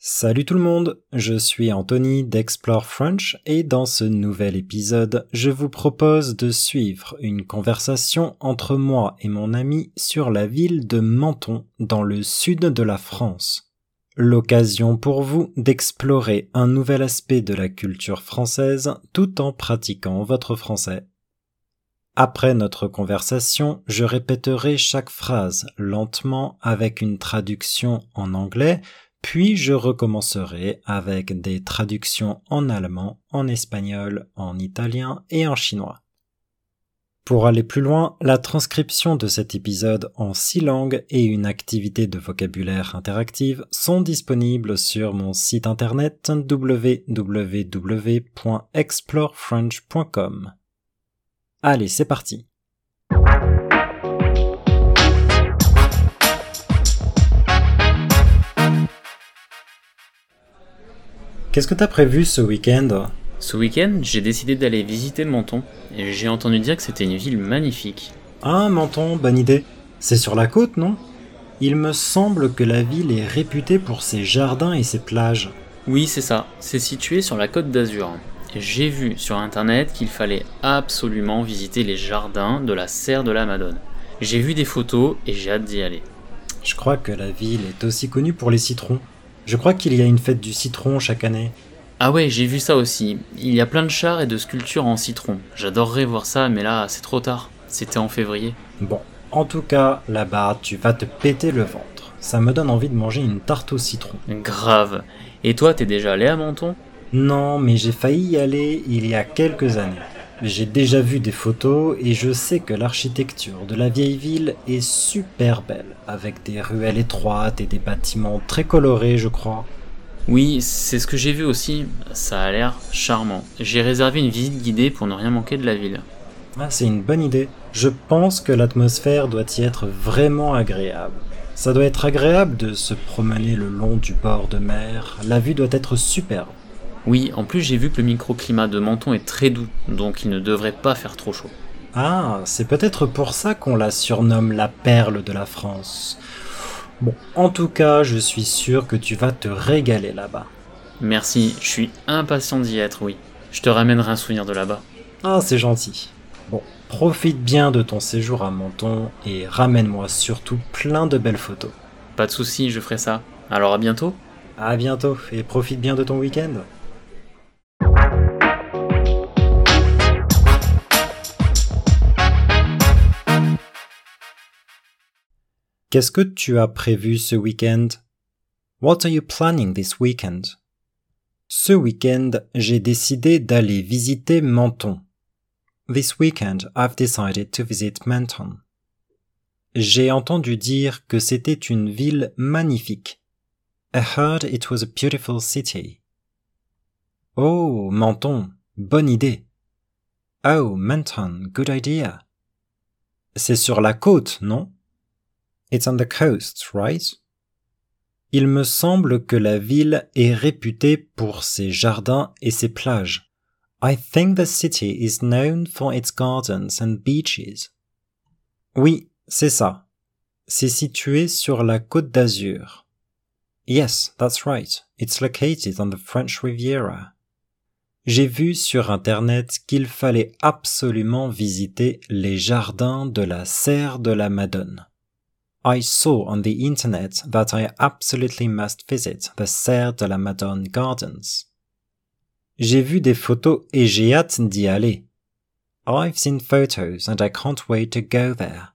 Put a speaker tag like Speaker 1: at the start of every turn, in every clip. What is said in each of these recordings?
Speaker 1: Salut tout le monde, je suis Anthony d'Explore French et dans ce nouvel épisode, je vous propose de suivre une conversation entre moi et mon ami sur la ville de Menton dans le sud de la France. L'occasion pour vous d'explorer un nouvel aspect de la culture française tout en pratiquant votre français. Après notre conversation, je répéterai chaque phrase lentement avec une traduction en anglais puis je recommencerai avec des traductions en allemand, en espagnol, en italien et en chinois. Pour aller plus loin, la transcription de cet épisode en six langues et une activité de vocabulaire interactive sont disponibles sur mon site internet www.explorefrench.com. Allez, c'est parti. Qu'est-ce que t'as prévu ce week-end?
Speaker 2: Ce week-end, j'ai décidé d'aller visiter Menton, et j'ai entendu dire que c'était une ville magnifique.
Speaker 1: Ah, Menton, bonne idée. C'est sur la côte, non? Il me semble que la ville est réputée pour ses jardins et ses plages.
Speaker 2: Oui, c'est ça. C'est situé sur la côte d'Azur. J'ai vu sur internet qu'il fallait absolument visiter les jardins de la serre de la Madone. J'ai vu des photos et j'ai hâte d'y aller.
Speaker 1: Je crois que la ville est aussi connue pour les citrons. Je crois qu'il y a une fête du citron chaque année.
Speaker 2: Ah ouais, j'ai vu ça aussi. Il y a plein de chars et de sculptures en citron. J'adorerais voir ça, mais là, c'est trop tard. C'était en février.
Speaker 1: Bon, en tout cas, là-bas, tu vas te péter le ventre. Ça me donne envie de manger une tarte au citron.
Speaker 2: Grave. Et toi, t'es déjà allé à Menton?
Speaker 1: Non, mais j'ai failli y aller il y a quelques années. J'ai déjà vu des photos et je sais que l'architecture de la vieille ville est super belle, avec des ruelles étroites et des bâtiments très colorés, je crois.
Speaker 2: Oui, c'est ce que j'ai vu aussi. Ça a l'air charmant. J'ai réservé une visite guidée pour ne rien manquer de la ville.
Speaker 1: Ah, c'est une bonne idée. Je pense que l'atmosphère doit y être vraiment agréable. Ça doit être agréable de se promener le long du bord de mer. La vue doit être superbe.
Speaker 2: Oui, en plus j'ai vu que le microclimat de Menton est très doux, donc il ne devrait pas faire trop chaud.
Speaker 1: Ah, c'est peut-être pour ça qu'on la surnomme la perle de la France. Bon, en tout cas, je suis sûr que tu vas te régaler là-bas.
Speaker 2: Merci, je suis impatient d'y être, oui. Je te ramènerai un souvenir de là-bas.
Speaker 1: Ah, c'est gentil. Bon, profite bien de ton séjour à Menton et ramène-moi surtout plein de belles photos.
Speaker 2: Pas de souci, je ferai ça. Alors à bientôt
Speaker 1: À bientôt et profite bien de ton week-end. Qu'est-ce que tu as prévu ce week-end? What are you planning this weekend? Ce week-end, j'ai décidé d'aller visiter Menton. This weekend, I've decided to visit Menton. J'ai entendu dire que c'était une ville magnifique. I heard it was a beautiful city. Oh, Menton, bonne idée. Oh, Menton, good idea. C'est sur la côte, non? It's on the coast, right? Il me semble que la ville est réputée pour ses jardins et ses plages. I think the city is known for its gardens and beaches. Oui, c'est ça. C'est situé sur la côte d'Azur. Yes, that's right. It's located on the French Riviera. J'ai vu sur Internet qu'il fallait absolument visiter les jardins de la serre de la Madone. I saw on the internet that I absolutely must visit the Serre de la Madone Gardens. J'ai vu des photos et j'ai hâte d'y aller. I've seen photos and I can't wait to go there.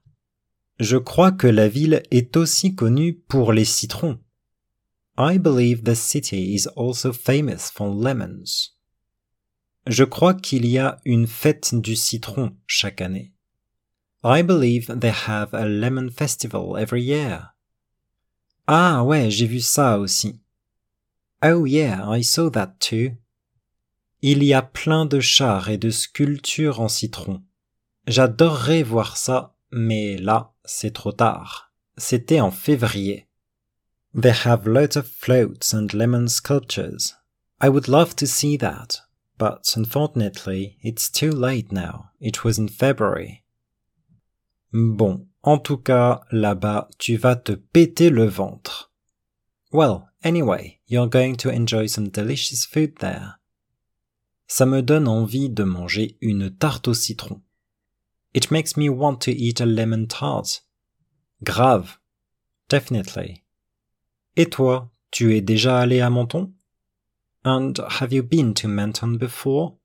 Speaker 1: Je crois que la ville est aussi connue pour les citrons. I believe the city is also famous for lemons. Je crois qu'il y a une fête du citron chaque année. I believe they have a lemon festival every year. Ah ouais, j'ai vu ça aussi. Oh yeah, I saw that too. Il y a plein de chars et de sculptures en citron. J'adorerais voir ça, mais là, c'est trop tard. C'était en février. They have lots of floats and lemon sculptures. I would love to see that, but unfortunately, it's too late now. It was in February. Bon, en tout cas, là-bas, tu vas te péter le ventre. Well, Anyway, you're going to enjoy some delicious food there. Ça me donne envie de manger une tarte au citron. It makes me want to eat a lemon tart. Grave. Definitely. Et toi, tu es déjà allé à Menton? And have you been to Menton before?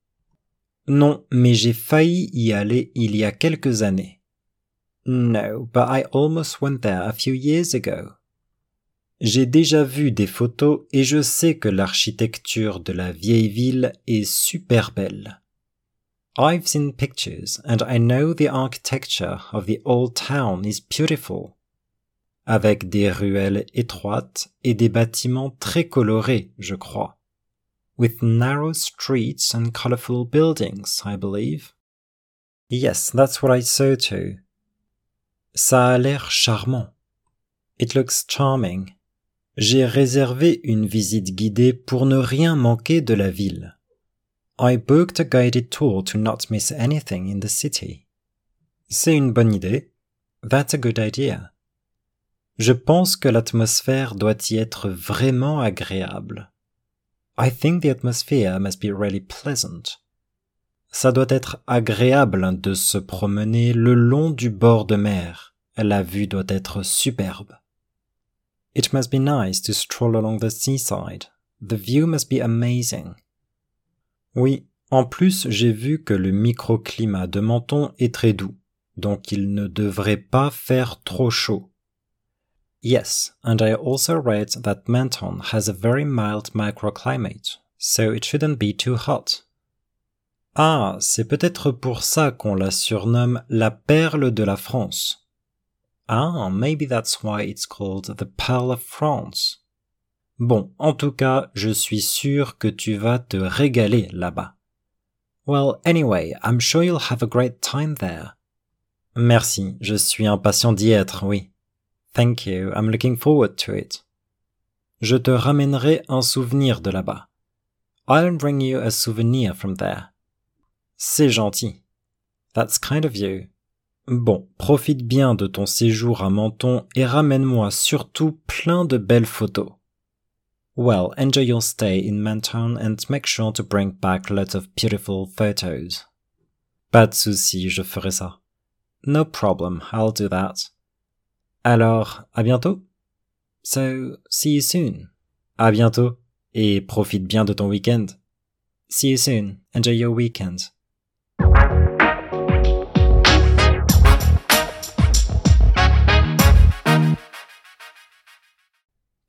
Speaker 1: Non, mais j'ai failli y aller il y a quelques années. No, but I almost went there a few years ago. J'ai déjà vu des photos et je sais que l'architecture de la vieille ville est super belle. I've seen pictures and I know the architecture of the old town is beautiful. Avec des ruelles étroites et des bâtiments très colorés, je crois with narrow streets and colorful buildings, I believe. Yes, that's what I saw too. Ça a l'air charmant. It looks charming. J'ai réservé une visite guidée pour ne rien manquer de la ville. I booked a guided tour to not miss anything in the city. C'est une bonne idée. That's a good idea. Je pense que l'atmosphère doit y être vraiment agréable. I think the atmosphere must be really pleasant. Ça doit être agréable de se promener le long du bord de mer. La vue doit être superbe. It must be nice to stroll along the seaside. The view must be amazing. Oui, en plus j'ai vu que le microclimat de Menton est très doux, donc il ne devrait pas faire trop chaud. Yes, and I also read that Menton has a very mild microclimate, so it shouldn't be too hot. Ah, c'est peut-être pour ça qu'on la surnomme la perle de la France. Ah, maybe that's why it's called the Pearl of France. Bon, en tout cas, je suis sûr que tu vas te régaler là-bas. Well, anyway, I'm sure you'll have a great time there. Merci, je suis impatient d'y être, oui. Thank you, I'm looking forward to it. Je te ramènerai un souvenir de là-bas. I'll bring you a souvenir from there. C'est gentil. That's kind of you. Bon, profite bien de ton séjour à Menton et ramène-moi surtout plein de belles photos. Well, enjoy your stay in Menton and make sure to bring back lots of beautiful photos. Pas de souci, je ferai ça. No problem, I'll do that. Alors, à bientôt. So, see you soon. À bientôt. Et profite bien de ton week-end. See you soon. Enjoy your weekend.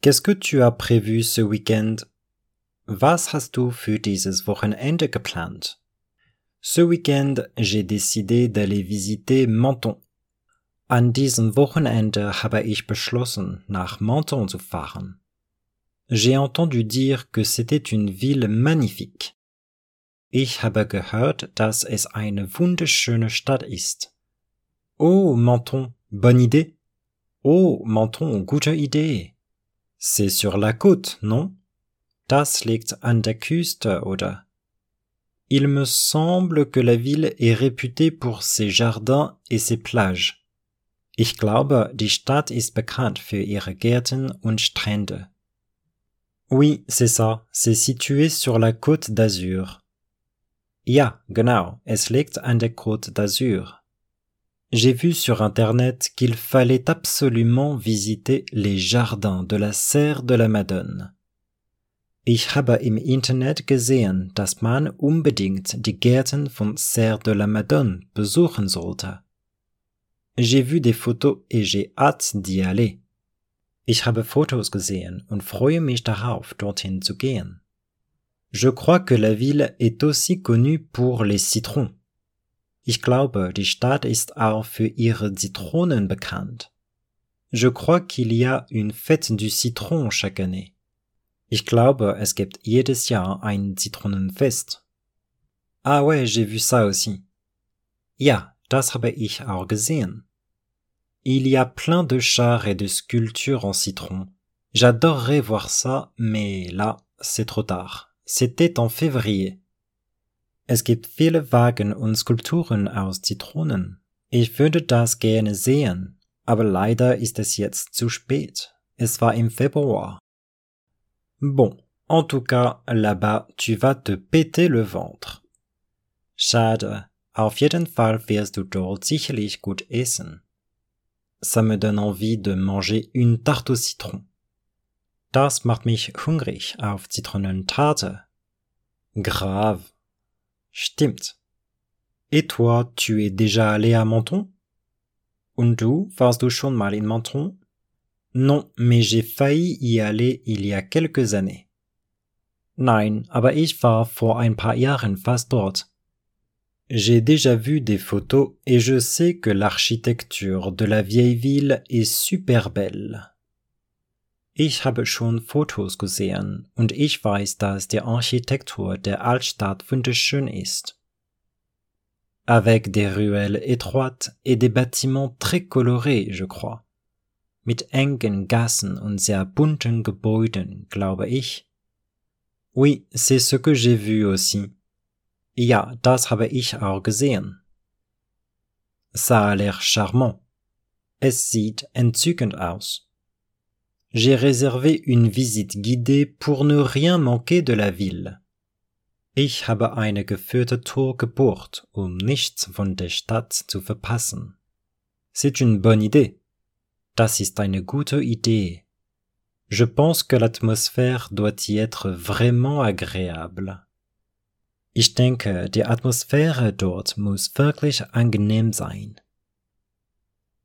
Speaker 1: Qu'est-ce que tu as prévu ce week-end? Was hast du für dieses Wochenende geplant? Ce week-end, j'ai décidé d'aller visiter Menton. An diesem Wochenende habe ich beschlossen, nach Menton zu fahren. J'ai entendu dire que c'était une ville magnifique. Ich habe gehört, dass es eine wunderschöne Stadt ist. Oh, Menton, bonne idée. Oh, Menton, gute Idee. C'est sur la côte, non? Das liegt an der Küste, oder? Il me semble que la ville est réputée pour ses jardins et ses plages. Ich glaube, die Stadt ist bekannt für ihre Gärten und Strände. Oui, c'est ça. C'est situé sur la Côte d'Azur. Ja, genau. Es liegt an der Côte d'Azur. J'ai vu sur Internet qu'il fallait absolument visiter les jardins de la Serre de la Madone. Ich habe im Internet gesehen, dass man unbedingt die Gärten von Serre de la Madone besuchen sollte. J'ai vu des photos et j'ai hâte d'y aller. Ich habe Fotos gesehen und freue mich darauf, dorthin zu gehen. Je crois que la ville est aussi connue pour les citrons. Ich glaube, die Stadt ist auch für ihre Zitronen bekannt. Je crois qu'il y a une fête du citron chaque année. Ich glaube, es gibt jedes Jahr ein Zitronenfest. Ah ouais, j'ai vu ça aussi. Ja, das habe ich auch gesehen. Il y a plein de chars et de sculptures en citron. J'adorerais voir ça, mais là, c'est trop tard. C'était en février. Es gibt viele Wagen und Skulpturen aus Zitronen. Ich würde das gerne sehen, aber leider ist es jetzt zu spät. Es war im Februar. Bon, en tout cas, là-bas, tu vas te péter le ventre.
Speaker 3: Schade, auf jeden Fall wirst du dort sicherlich gut essen.
Speaker 1: Ça me donne envie de manger une tarte au citron.
Speaker 3: Das macht mich hungrig auf Zitronentarte.
Speaker 1: Grave.
Speaker 3: Stimmt.
Speaker 1: Et toi, tu es déjà allé à Menton?
Speaker 3: Und du, warst du schon mal in Menton?
Speaker 1: Non, mais j'ai failli y aller il y a quelques années.
Speaker 3: Nein, aber ich war vor ein paar Jahren fast dort.
Speaker 1: J'ai déjà vu des photos et je sais que l'architecture de la vieille ville est super belle.
Speaker 3: Ich habe schon Fotos gesehen und ich weiß, dass die Architektur der Altstadt wunderschön ist.
Speaker 1: Avec des ruelles étroites et des bâtiments très colorés, je crois.
Speaker 3: Mit engen Gassen und sehr bunten Gebäuden, glaube ich.
Speaker 1: Oui, c'est ce que j'ai vu aussi.
Speaker 3: Ja, das habe ich auch gesehen.
Speaker 1: Ça a l'air charmant.
Speaker 3: Es sieht entzückend aus.
Speaker 1: J'ai réservé une visite guidée pour ne rien manquer de la ville.
Speaker 3: Ich habe eine geführte Tour gebucht, um nichts von der Stadt zu verpassen.
Speaker 1: C'est une bonne idée.
Speaker 3: Das ist eine gute Idee.
Speaker 1: Je pense que l'atmosphère doit y être vraiment agréable.
Speaker 3: Ich denke, die Atmosphäre dort muss wirklich angenehm sein.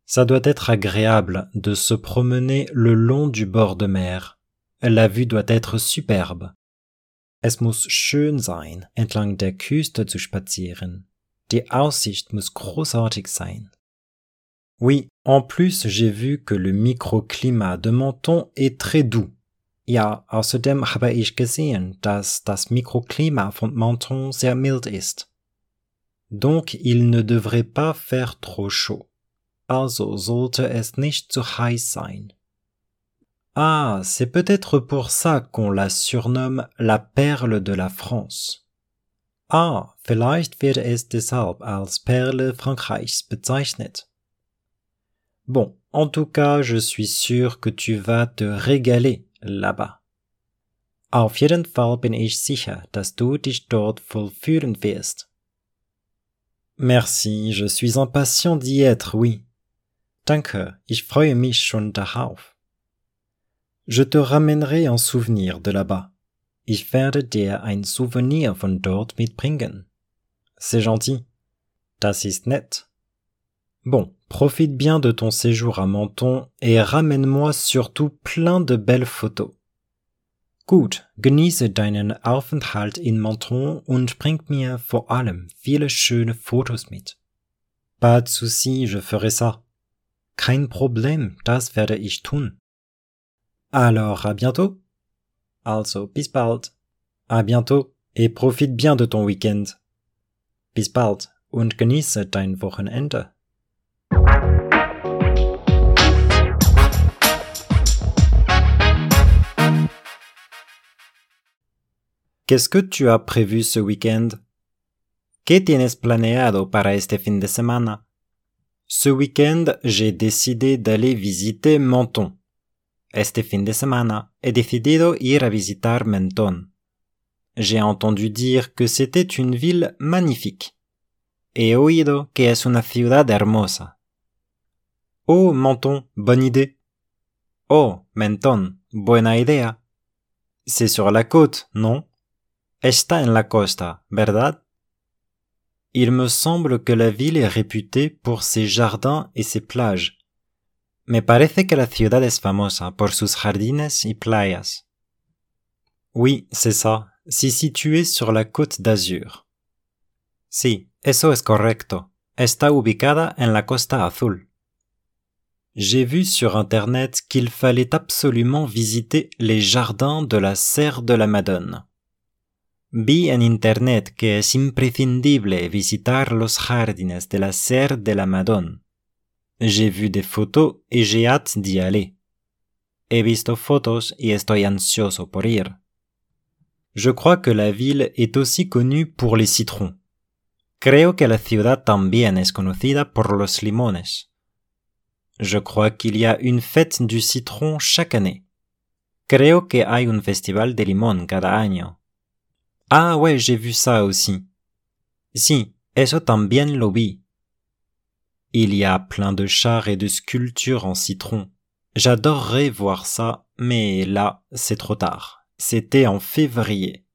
Speaker 1: Ça doit être agréable de se promener le long du bord de mer. La vue doit être superbe.
Speaker 3: Es muss schön sein, entlang der Küste zu spazieren. Die Aussicht muss großartig sein.
Speaker 1: Oui, en plus j'ai vu que le microclimat de Menton est très doux.
Speaker 3: Ja, außerdem habe ich gesehen, dass das Mikroklima von Menton sehr mild ist.
Speaker 1: Donc il ne devrait pas faire trop chaud.
Speaker 3: Also sollte es nicht zu heiß sein.
Speaker 1: Ah, c'est peut-être pour ça qu'on la surnomme la perle de la France.
Speaker 3: Ah, vielleicht wird es deshalb als Perle Frankreichs bezeichnet.
Speaker 1: Bon, en tout cas, je suis sûr que tu vas te régaler là-bas.
Speaker 3: Auf jeden Fall bin ich sicher, dass du dich dort voll fühlen wirst.
Speaker 1: Merci, je suis impatient d'y être, oui.
Speaker 3: Danke, ich freue mich schon darauf.
Speaker 1: Je te ramènerai un souvenir de là-bas.
Speaker 3: Ich werde dir ein Souvenir von dort mitbringen.
Speaker 1: C'est gentil.
Speaker 3: Das ist nett.
Speaker 1: Bon, profite bien de ton séjour à Menton et ramène-moi surtout plein de belles photos.
Speaker 3: Gut, genieße deinen Aufenthalt in Menton und bring mir vor allem viele schöne Fotos mit.
Speaker 1: Pas de souci, je ferai ça.
Speaker 3: Kein Problem, das werde ich tun.
Speaker 1: Alors, à bientôt.
Speaker 3: Also, bis bald.
Speaker 1: À bientôt et profite bien de ton week-end.
Speaker 3: Bis bald und genieße dein Wochenende.
Speaker 1: Qu'est-ce que tu as prévu ce week-end?
Speaker 3: ¿Qué tienes planeado para este fin de semana?
Speaker 1: Ce week-end, j'ai décidé d'aller visiter Menton.
Speaker 3: Este fin de semana he decidido ir a visitar Menton.
Speaker 1: J'ai entendu dire que c'était une ville magnifique.
Speaker 3: He oído que es una ciudad hermosa.
Speaker 1: Oh, Menton, bonne idée.
Speaker 3: Oh, Menton, buena idea.
Speaker 1: C'est sur la côte, non?
Speaker 3: Está en la costa, ¿verdad?
Speaker 1: Il me semble que la ville est réputée pour ses jardins et ses plages.
Speaker 3: Me parece que la ciudad es famosa por sus jardines y playas.
Speaker 1: Oui, c'est ça. C'est situé sur la côte d'Azur.
Speaker 3: Sí, eso es correcto. Está ubicada en la costa azul.
Speaker 1: J'ai vu sur Internet qu'il fallait absolument visiter les jardins de la serre de la Madone.
Speaker 3: Vi en internet que es imprescindible visitar los jardines de la serre de la Madone.
Speaker 1: J'ai vu des photos et j'ai hâte d'y aller.
Speaker 3: He visto fotos y estoy ansioso por ir.
Speaker 1: Je crois que la ville est aussi connue pour les citrons.
Speaker 3: Creo que la ciudad también es conocida por los limones.
Speaker 1: Je crois qu'il y a une fête du citron chaque année.
Speaker 3: Creo que hay un festival de limón cada año.
Speaker 1: Ah ouais, j'ai vu ça aussi.
Speaker 3: Si, eso también lo vi.
Speaker 1: Il y a plein de chars et de sculptures en citron. J'adorerais voir ça, mais là, c'est trop tard. C'était en février.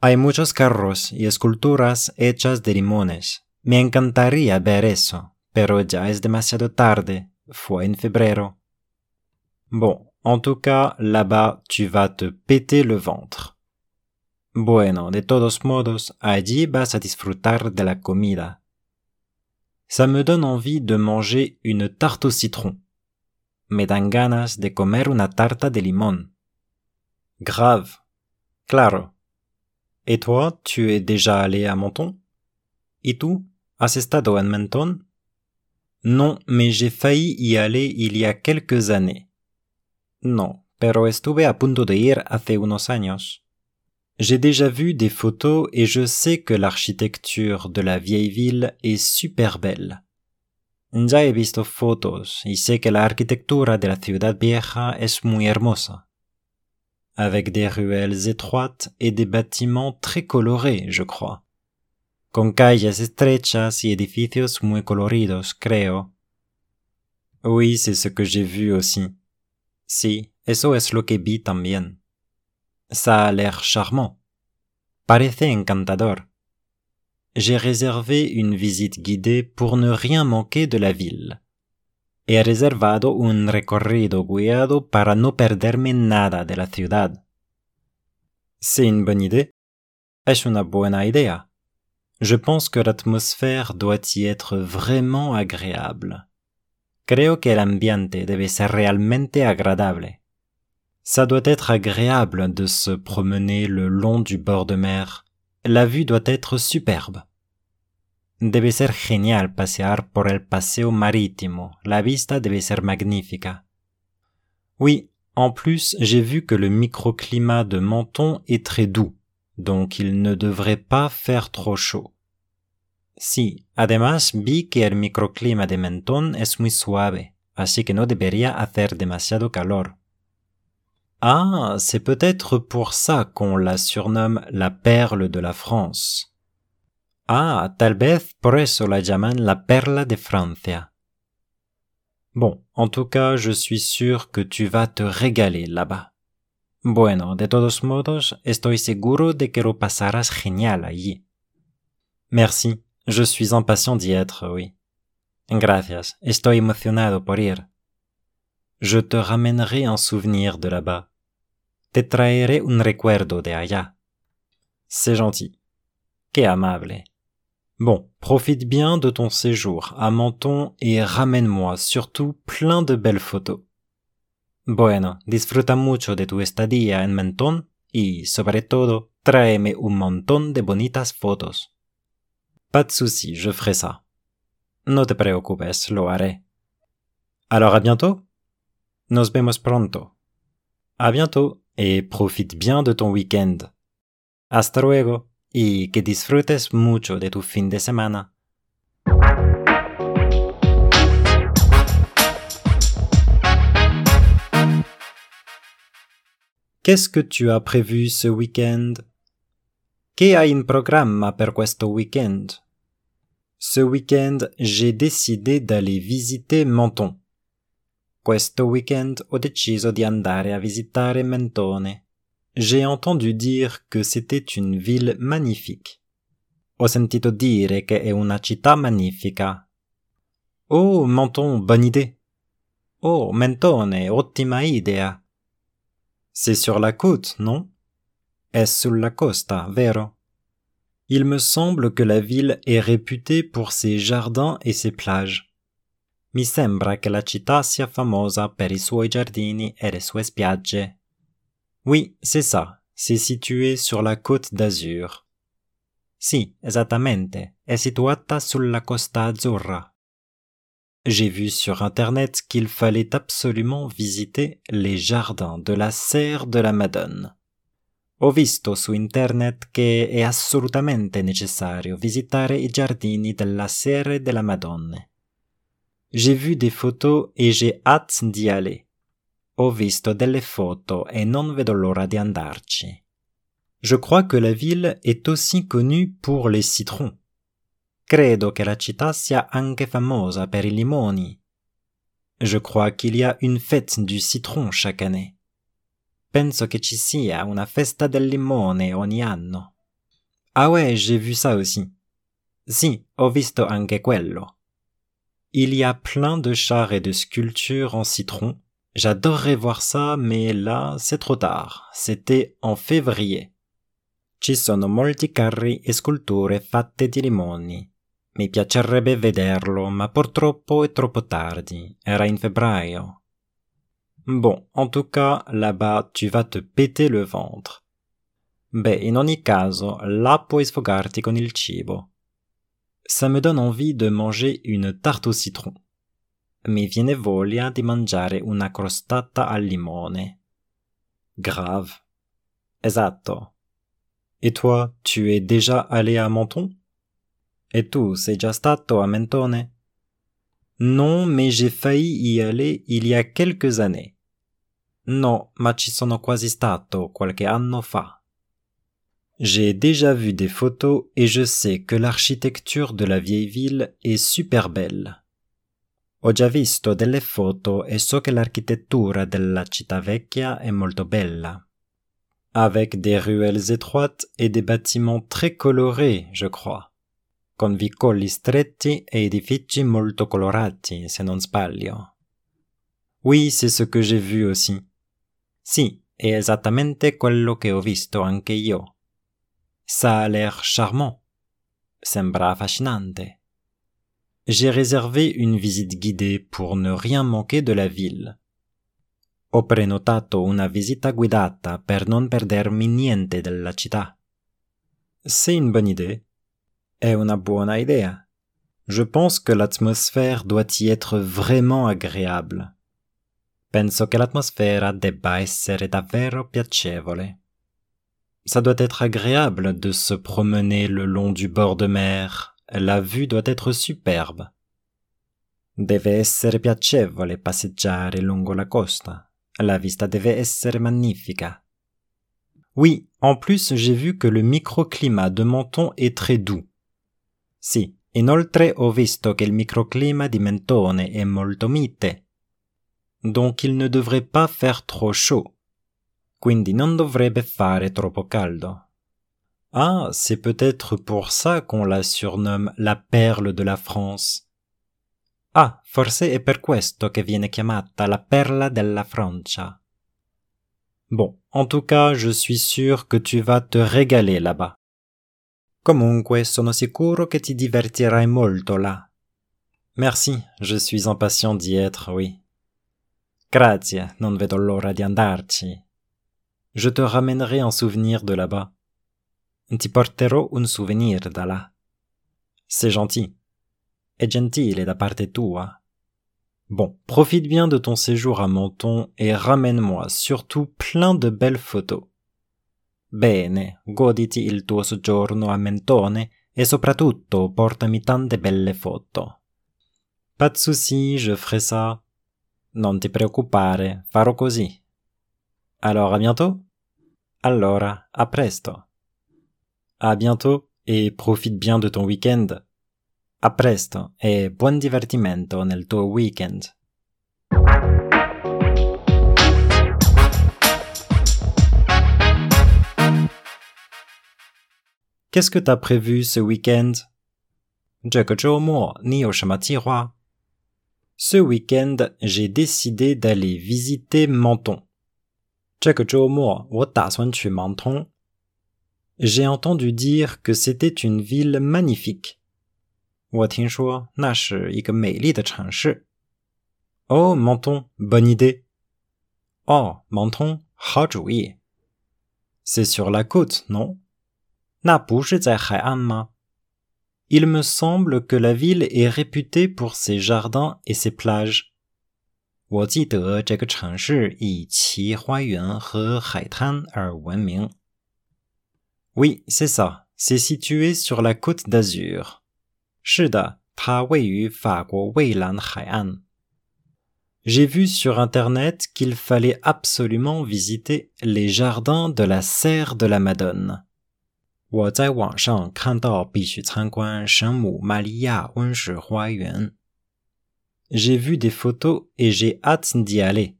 Speaker 3: Hay muchos carros y esculturas hechas de limones. Me encantaría ver eso, pero ya es demasiado tarde. Fue en febrero.
Speaker 1: Bon, en tout cas, là-bas, tu vas te péter le ventre.
Speaker 3: Bueno, de todos modos, allí vas a disfrutar de la comida.
Speaker 1: Ça me donne envie de manger une tarte au citron.
Speaker 3: Me dan ganas de comer una tarta de limón.
Speaker 1: Grave.
Speaker 3: Claro.
Speaker 1: Et toi, tu es déjà allé à Menton?
Speaker 3: ¿Y tú? ¿Has estado en Menton?
Speaker 1: Non, mais j'ai failli y aller il y a quelques années.
Speaker 3: No, pero estuve a punto de ir hace unos años.
Speaker 1: J'ai déjà vu des photos et je sais que l'architecture de la vieille ville est super belle.
Speaker 3: Ya he visto fotos y sé que la arquitectura de la ciudad vieja es muy hermosa.
Speaker 1: Avec des ruelles étroites et des bâtiments très colorés, je crois.
Speaker 3: Con calles estrechas y edificios muy coloridos, creo.
Speaker 1: Oui, c'est ce que j'ai vu aussi.
Speaker 3: Sí, eso es lo que vi también.
Speaker 1: Ça a l'air charmant.
Speaker 3: Parece encantador.
Speaker 1: J'ai réservé une visite guidée pour ne rien manquer de la ville.
Speaker 3: He reservado un recorrido guiado para no perderme nada de la ciudad.
Speaker 1: C'est une bonne idée.
Speaker 3: Es una buena idea?
Speaker 1: Je pense que l'atmosphère doit y être vraiment agréable.
Speaker 3: Creo que el ambiente debe ser realmente agradable.
Speaker 1: Ça doit être agréable de se promener le long du bord de mer. La vue doit être superbe.
Speaker 3: Debe ser genial pasear por el paseo marítimo. La vista debe ser magnífica.
Speaker 1: Oui, en plus, j'ai vu que le microclimat de Menton est très doux, donc il ne devrait pas faire trop chaud.
Speaker 3: Sí, además vi que el microclima de Menton es muy suave, así que no debería hacer demasiado calor.
Speaker 1: Ah, c'est peut-être pour ça qu'on la surnomme la perle de la France.
Speaker 3: Ah, tal vez por la llaman la perla de Francia.
Speaker 1: Bon, en tout cas, je suis sûr que tu vas te régaler là-bas.
Speaker 3: Bueno, de todos modos, estoy seguro de que lo pasarás genial allí.
Speaker 1: Merci, je suis impatient d'y être, oui.
Speaker 3: Gracias, estoy emocionado por ir.
Speaker 1: Je te ramènerai un souvenir de là-bas.
Speaker 3: Te traeré un recuerdo de allá.
Speaker 1: C'est gentil.
Speaker 3: Qué amable.
Speaker 1: Bon, profite bien de ton séjour à Menton et ramène-moi surtout plein de belles photos.
Speaker 3: Bueno, disfruta mucho de tu estadía en Menton y, sobre todo, tráeme un montón de bonitas fotos.
Speaker 1: Pas de souci, je ferai ça.
Speaker 3: No te preocupes, lo haré.
Speaker 1: Alors à bientôt.
Speaker 3: Nos vemos pronto.
Speaker 1: À bientôt et profite bien de ton week-end.
Speaker 3: Hasta luego y que disfrutes mucho de tu fin de semana.
Speaker 1: Qu'est-ce que tu as prévu ce week-end?
Speaker 3: ¿Qué hay en programma per questo weekend?
Speaker 1: Ce week-end, j'ai décidé d'aller visiter Menton.
Speaker 3: Questo weekend ho deciso di andare a visitare Mentone.
Speaker 1: J'ai entendu dire que c'était une ville magnifique.
Speaker 3: Ho sentito dire che è una città magnifica.
Speaker 1: Oh, Menton, bonne idée.
Speaker 3: Oh, Mentone, ottima idea.
Speaker 1: C'est sur la côte, non?
Speaker 3: È sulla costa, vero?
Speaker 1: Il me semble que la ville est réputée pour ses jardins et ses plages.
Speaker 3: Mi sembra che la città sia famosa per i suoi giardini e le sue spiagge.
Speaker 1: Oui, c'est ça. C'est situé sur la côte d'Azur.
Speaker 3: Sì, esattamente. È situata sulla costa azzurra.
Speaker 1: J'ai vu sur internet qu'il fallait absolument visiter les jardins de la serre de la Madone.
Speaker 3: Ho visto su internet che è assolutamente necessario visitare i giardini della Serre della Madonna.
Speaker 1: J'ai vu des photos et j'ai hâte d'y aller. ho visto delle foto e non vedo l'ora di andarci. Je crois que la ville est aussi connue pour les citrons. Credo che la città sia anche famosa per i limoni. Je crois qu'il y a une fête du citron chaque année. Penso che ci sia una festa del limone ogni anno. Ah ouais, j'ai vu ça aussi. Si, ho visto anche quello. Il y a plein de chars et de sculptures en citron. J'adorerais voir ça, mais là, c'est trop tard. C'était en février. Ci sono molti carri e sculture fatte di limoni. Mi piacerebbe vederlo, ma purtroppo è troppo tardi. Era in febbraio. Bon, en tout cas, là-bas, tu vas te péter le ventre. Beh, in ogni caso, là puoi sfogarti con il cibo. Ça me donne envie de manger une tarte au citron. Mi viene voglia di mangiare una crostata al limone. Grave. Esatto. Et toi, tu es déjà allé à Menton? Et tu sei già stato a Mentone? Non, mais j'ai failli y aller il y a quelques années. No, ma ci sono quasi stato qualche anno fa. J'ai déjà vu des photos et je sais que l'architecture de la vieille ville est super belle. Ho già visto delle foto e so che l'architettura della città vecchia è molto bella. Avec des ruelles étroites et des bâtiments très colorés, je crois. Con vicoli stretti e edifici molto colorati, se non sbaglio. Oui, c'est ce que j'ai vu aussi. Si, è esattamente quello che ho visto anche io. Ça a l'air charmant. Sembra fascinante. J'ai réservé une visite guidée pour ne rien manquer de la ville. Ho prenotato una visita guidata per non perdermi niente della città. C'est une bonne idée. È una buona idea. Je pense que l'atmosphère doit y être vraiment agréable. Penso che l'atmosfera debba essere davvero piacevole. Ça doit être agréable de se promener le long du bord de mer. La vue doit être superbe. Deve essere piacevole passeggiare lungo la costa. La vista deve essere magnifica. Oui, en plus j'ai vu que le microclimat de Menton est très doux. Si, inoltre ho visto che il microclima di Mentone è molto mite. Donc il ne devrait pas faire trop chaud quindi non dovrebbe fare troppo caldo. Ah, c'est peut-être pour ça qu'on la surnomme la perle de la France. Ah, forse è per questo che viene chiamata la perla della Francia. Bon, en tout cas, je suis sûr que tu vas te régaler là-bas. Comunque, sono sicuro che ti divertirai molto là. Merci, je suis impatient d'y être, oui. Grazie, non vedo l'ora di andarci. Je te ramènerai un souvenir de là-bas. Ti porterò un souvenir da là. C'est gentil. È gentile da parte tua. Bon, profite bien de ton séjour à Menton et ramène-moi surtout plein de belles photos. Bene, goditi il tuo soggiorno a Mentone e soprattutto portami tante belle foto. Pas de souci, je ferai ça. Non ti preoccupare, farò così. Alors à bientôt. Allora, à presto. À bientôt et profite bien de ton week-end. A presto e buon divertimento nel tuo weekend. Qu'est-ce que t'as prévu ce week-end? Ce week-end, j'ai décidé d'aller visiter Menton. J'ai entendu dire que c'était une ville magnifique. Oh, Menton, bonne idée. Oh, Menton, C'est sur la côte, non? Il me semble que la ville est réputée pour ses jardins et ses plages. 我记得这个城市以其花园和海滩而闻名。Oui, c'est ça. C'est situé sur la Côte d'Azur. 是的，它位于法国蔚蓝海岸。 J'ai vu sur Internet qu'il fallait absolument visiter les jardins de la serre de la Madone.
Speaker 3: 我在网上看到必须参观圣母玛利亚温室花园。
Speaker 1: J'ai vu des photos et j'ai hâte d'y aller.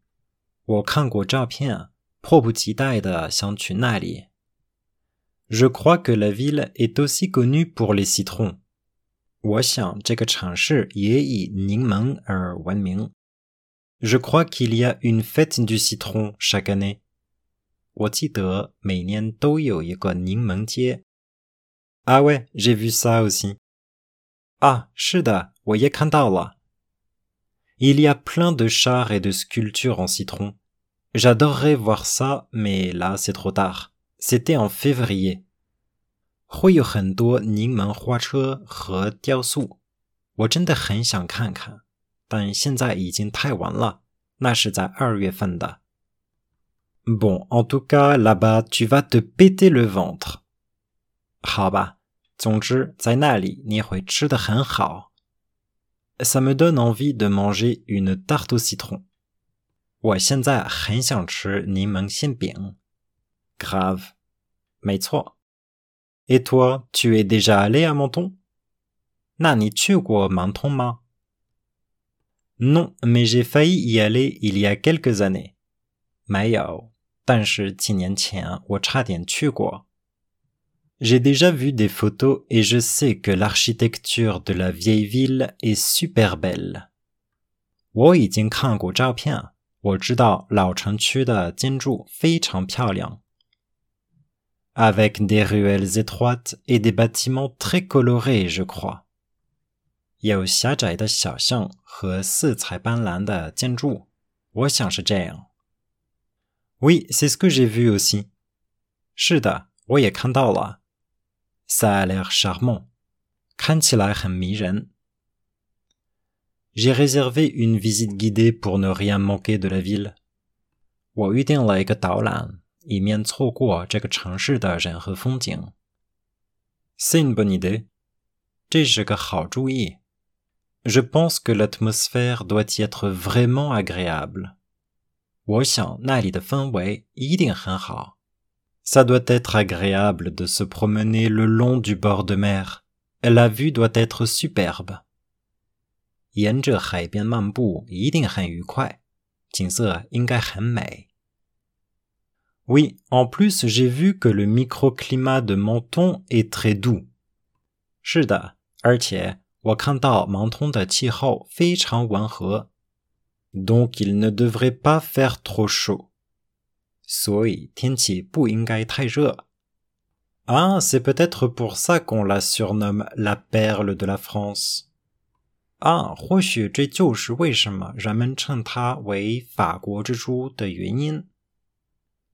Speaker 3: 我看过照片，迫不及待的想去那里。
Speaker 1: Je crois que la ville est aussi connue pour les citrons.
Speaker 3: 我想这个城市也以柠檬而闻名。
Speaker 1: Je crois qu'il y a une fête du citron chaque année.
Speaker 3: 我记得每年都有一个柠檬节。
Speaker 1: Ah ouais, j'ai vu ça aussi.
Speaker 3: Ah, 是的，我也看到了。
Speaker 1: Il y a plein de chars et de sculptures en citron. J'adorerais voir ça, mais là c'est trop tard. C'était en février.
Speaker 3: 会有很多柠檬花车和雕塑，我真的很想看看，但现在已经太晚了。那是在二月份的。
Speaker 1: Bon, en tout cas, là-bas, tu vas te péter le ventre.
Speaker 3: 好吧，总之在那里你会吃得很好。
Speaker 1: Ça me donne envie de manger une tarte au citron.
Speaker 3: 我现在很想吃柠檬馅饼。
Speaker 1: Grave.
Speaker 3: 没错。
Speaker 1: Et toi, tu es déjà allé à Menton?
Speaker 3: 那你去过芒通吗？
Speaker 1: Non, mais j'ai failli y aller il y a quelques années.
Speaker 3: 没有。但是几年前我差点去过。
Speaker 1: J'ai déjà vu des photos et je sais que l'architecture de la vieille ville est super belle.
Speaker 3: 我已经看过照片，我知道老城区的建筑非常漂亮。
Speaker 1: Avec des ruelles étroites et des bâtiments très colorés, je crois.
Speaker 3: 有狭窄的小巷和色彩斑斓的建筑，我想是这样。
Speaker 1: oui, c'est ce que j'ai vu aussi.
Speaker 3: 是的，我也看到了。
Speaker 1: Ça a l'air charmant.
Speaker 3: 看起来很迷人。
Speaker 1: J'ai réservé une visite guidée pour ne rien manquer de la ville.
Speaker 3: 我预定了一个导览，以免错过这个城市的人和风景。
Speaker 1: C'est une bonne idée.
Speaker 3: 这是个好主意。
Speaker 1: Je pense que l'atmosphère doit y être vraiment agréable.
Speaker 3: 我想那里的氛围一定很好。
Speaker 1: Ça doit être agréable de se promener le long du bord de mer. La vue doit être superbe.
Speaker 3: 沿着海边漫步一定很愉快，景色应该很美。
Speaker 1: Oui, en plus j'ai vu que le microclimat de Menton est très doux.
Speaker 3: 是的，而且我看到芒通的气候非常温和。
Speaker 1: donc il ne devrait pas faire trop chaud. Ah, c'est peut-être pour ça qu'on la surnomme la perle de la France.
Speaker 3: Ah,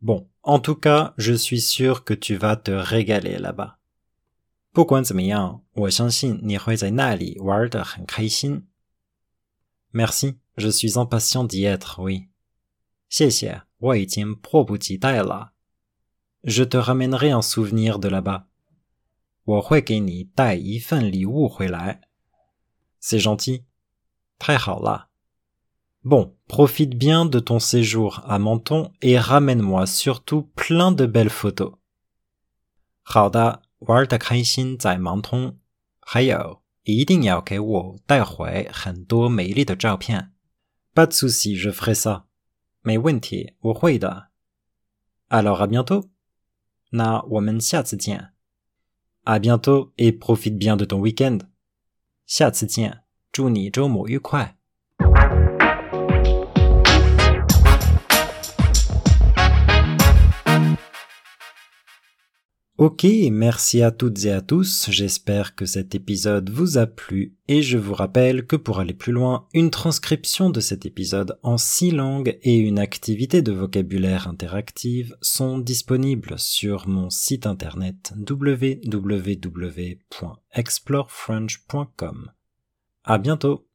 Speaker 1: Bon, en tout cas, je suis sûr que tu vas te régaler là-bas. Merci. Je suis impatient d'y être, oui.
Speaker 3: Je
Speaker 1: te ramènerai un souvenir de là-bas. C'est gentil. Bon, profite bien de ton séjour à Menton et ramène-moi surtout plein de belles photos.
Speaker 3: 好的，玩的开心在芒通，还有一定要给我带回很多美丽的照片。
Speaker 1: pas de souci, je ferai ça.
Speaker 3: Mais
Speaker 1: Alors à bientôt.
Speaker 3: Na
Speaker 1: À bientôt et profite bien de ton week-end.
Speaker 3: 下次见，祝你周末愉快。
Speaker 1: Ok, merci à toutes et à tous, j'espère que cet épisode vous a plu et je vous rappelle que pour aller plus loin, une transcription de cet épisode en six langues et une activité de vocabulaire interactive sont disponibles sur mon site internet www.explorefrench.com. À bientôt!